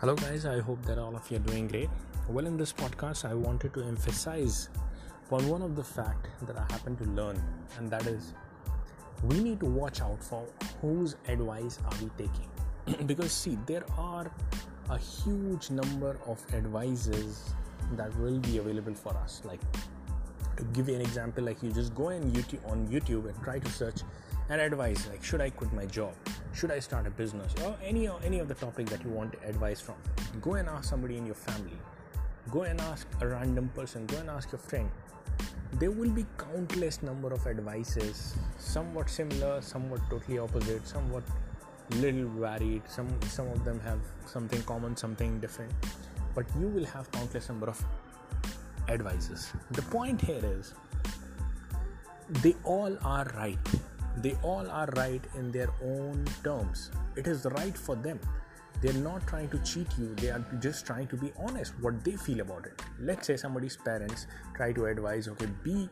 Hello, guys. I hope that all of you are doing great. Well, in this podcast, I wanted to emphasize on one of the fact that I happen to learn, and that is we need to watch out for whose advice are we taking, because see, there are a huge number of advices that will be available for us. Like to give you an example, like you just go in YouTube on YouTube and try to search an advice like should I quit my job should I start a business or any or any of the topic that you want advice from? Go and ask somebody in your family. Go and ask a random person. Go and ask your friend. There will be countless number of advices somewhat similar somewhat totally opposite somewhat little varied. Some some of them have something common something different. But you will have countless number of advices. The point here is they all are right they all are right in their own terms. It is right for them. They're not trying to cheat you. They are just trying to be honest what they feel about it. Let's say somebody's parents try to advise okay be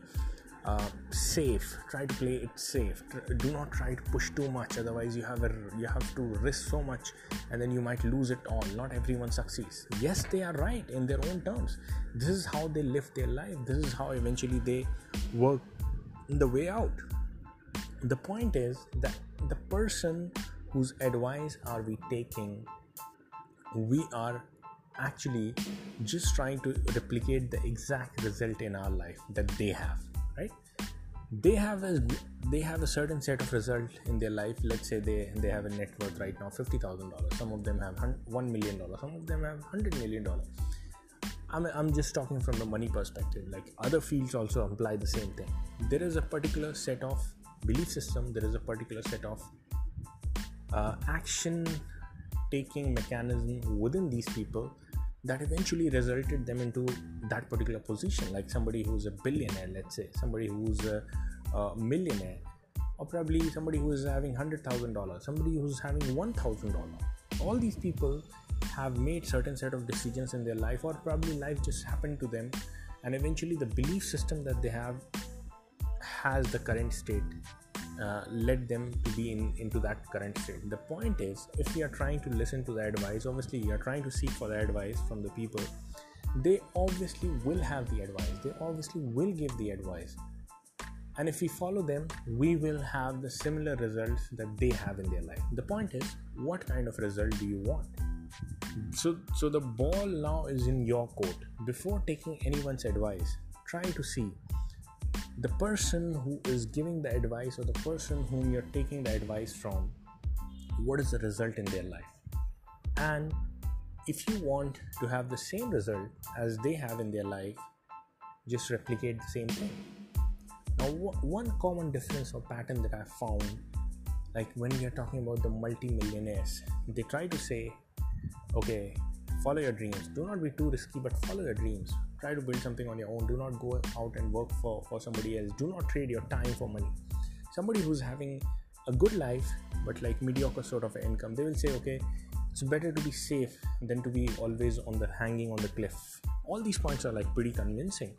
uh, safe. Try to play it safe. Do not try to push too much. Otherwise you have a, you have to risk so much and then you might lose it all. Not everyone succeeds. Yes they are right in their own terms. This is how they live their life. This is how eventually they work the way out the point is that the person whose advice are we taking we are actually just trying to replicate the exact result in our life that they have right? They have a they have a certain set of result in their life. Let's say they they have a net worth right now $50000 some of them have $1 million some of them have $100 million I'm, I'm just talking from the money perspective. Like other fields also apply the same thing. There is a particular set of belief system there is a particular set of uh, action taking mechanism within these people that eventually resulted them into that particular position. Like somebody who's a billionaire let's say somebody who's a, a millionaire or probably somebody who is having $100000 somebody who's having $1000 all these people have made certain set of decisions in their life or probably life just happened to them and eventually the belief system that they have has the current state uh, led them to be in into that current state. The point is if we are trying to listen to the advice obviously you are trying to seek for the advice from the people they obviously will have the advice. They obviously will give the advice. And if we follow them we will have the similar results that they have in their life. The point is what kind of result do you want? So so the ball now is in your court. Before taking anyone's advice try to see the person who is giving the advice or the person whom you're taking the advice from what is the result in their life? And if you want to have the same result as they have in their life just replicate the same thing. Now one common difference or pattern that i found like when we are talking about the multi-millionaires they try to say okay follow your dreams. Do not be too risky but follow your dreams try to build something on your own. Do not go out and work for, for somebody else. Do not trade your time for money. Somebody who's having a good life but like mediocre sort of income they will say okay it's better to be safe than to be always on the hanging on the cliff. All these points are like pretty convincing.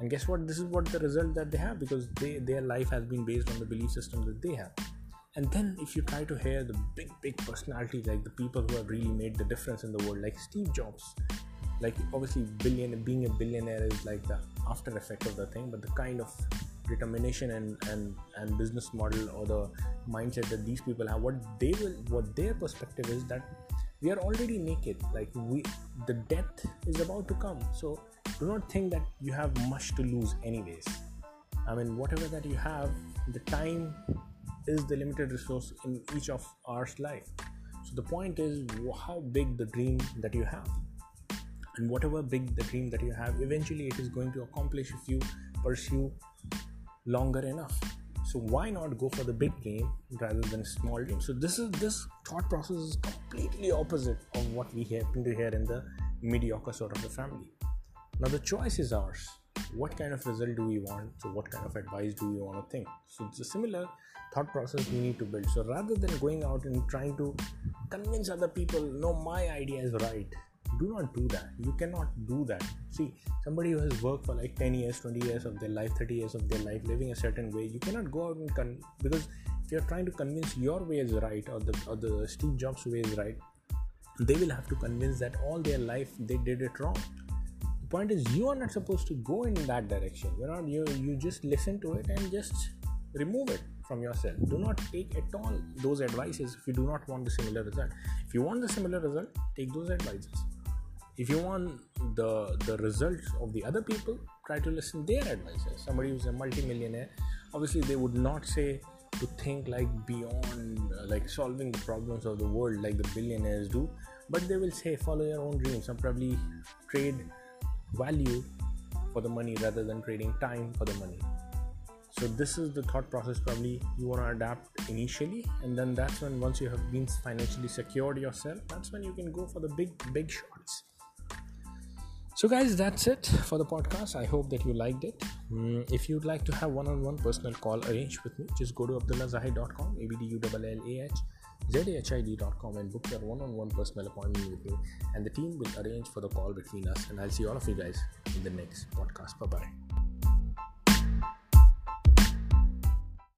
And guess what? This is what the result that they have because they, their life has been based on the belief system that they have. And then if you try to hear the big big personalities like the people who have really made the difference in the world like steve jobs like obviously billion being a billionaire is like the after effect of the thing but the kind of determination and and and business model or the mindset that these people have what they will what their perspective is that we are already naked. Like we the death is about to come. So do not think that you have much to lose anyways. I mean whatever that you have the time is the limited resource in each of our life. So the point is how big the dream that you have and whatever big the dream that you have eventually it is going to accomplish if you pursue longer enough. So why not go for the big game rather than small dream so this is this thought process is completely opposite of what we happen to hear in the mediocre sort of the family. Now the choice is ours. What kind of result do we want? So what kind of advice do we want to think? So it's a similar thought process we need to build. So rather than going out and trying to convince other people no my idea is right do not do that. You cannot do that. See somebody who has worked for like 10 years 20 years of their life 30 years of their life living a certain way you cannot go out and con- because if you're trying to convince your way is right or the or the steve jobs way is right they will have to convince that all their life they did it wrong. The point is you are not supposed to go in that direction. You're not you you just listen to it and just remove it from yourself. Do not take at all those advices if you do not want the similar result. If you want the similar result take those advices if you want the the results of the other people try to listen their advices. Somebody who's a multimillionaire obviously they would not say to think like beyond uh, like solving the problems of the world like the billionaires do but they will say follow your own dreams and probably trade value for the money rather than trading time for the money. So this is the thought process probably you want to adapt initially and then that's when once you have been financially secured yourself that's when you can go for the big big shots so guys that's it for the podcast. I hope that you liked it. Mm, if you'd like to have one-on-one personal call arranged with me just go to abdullahzahid.com abdullahzahid.com zahid.com and book your one-on-one personal appointment with me and the team will arrange for the call between us and i'll see all of you guys in the next podcast. Bye bye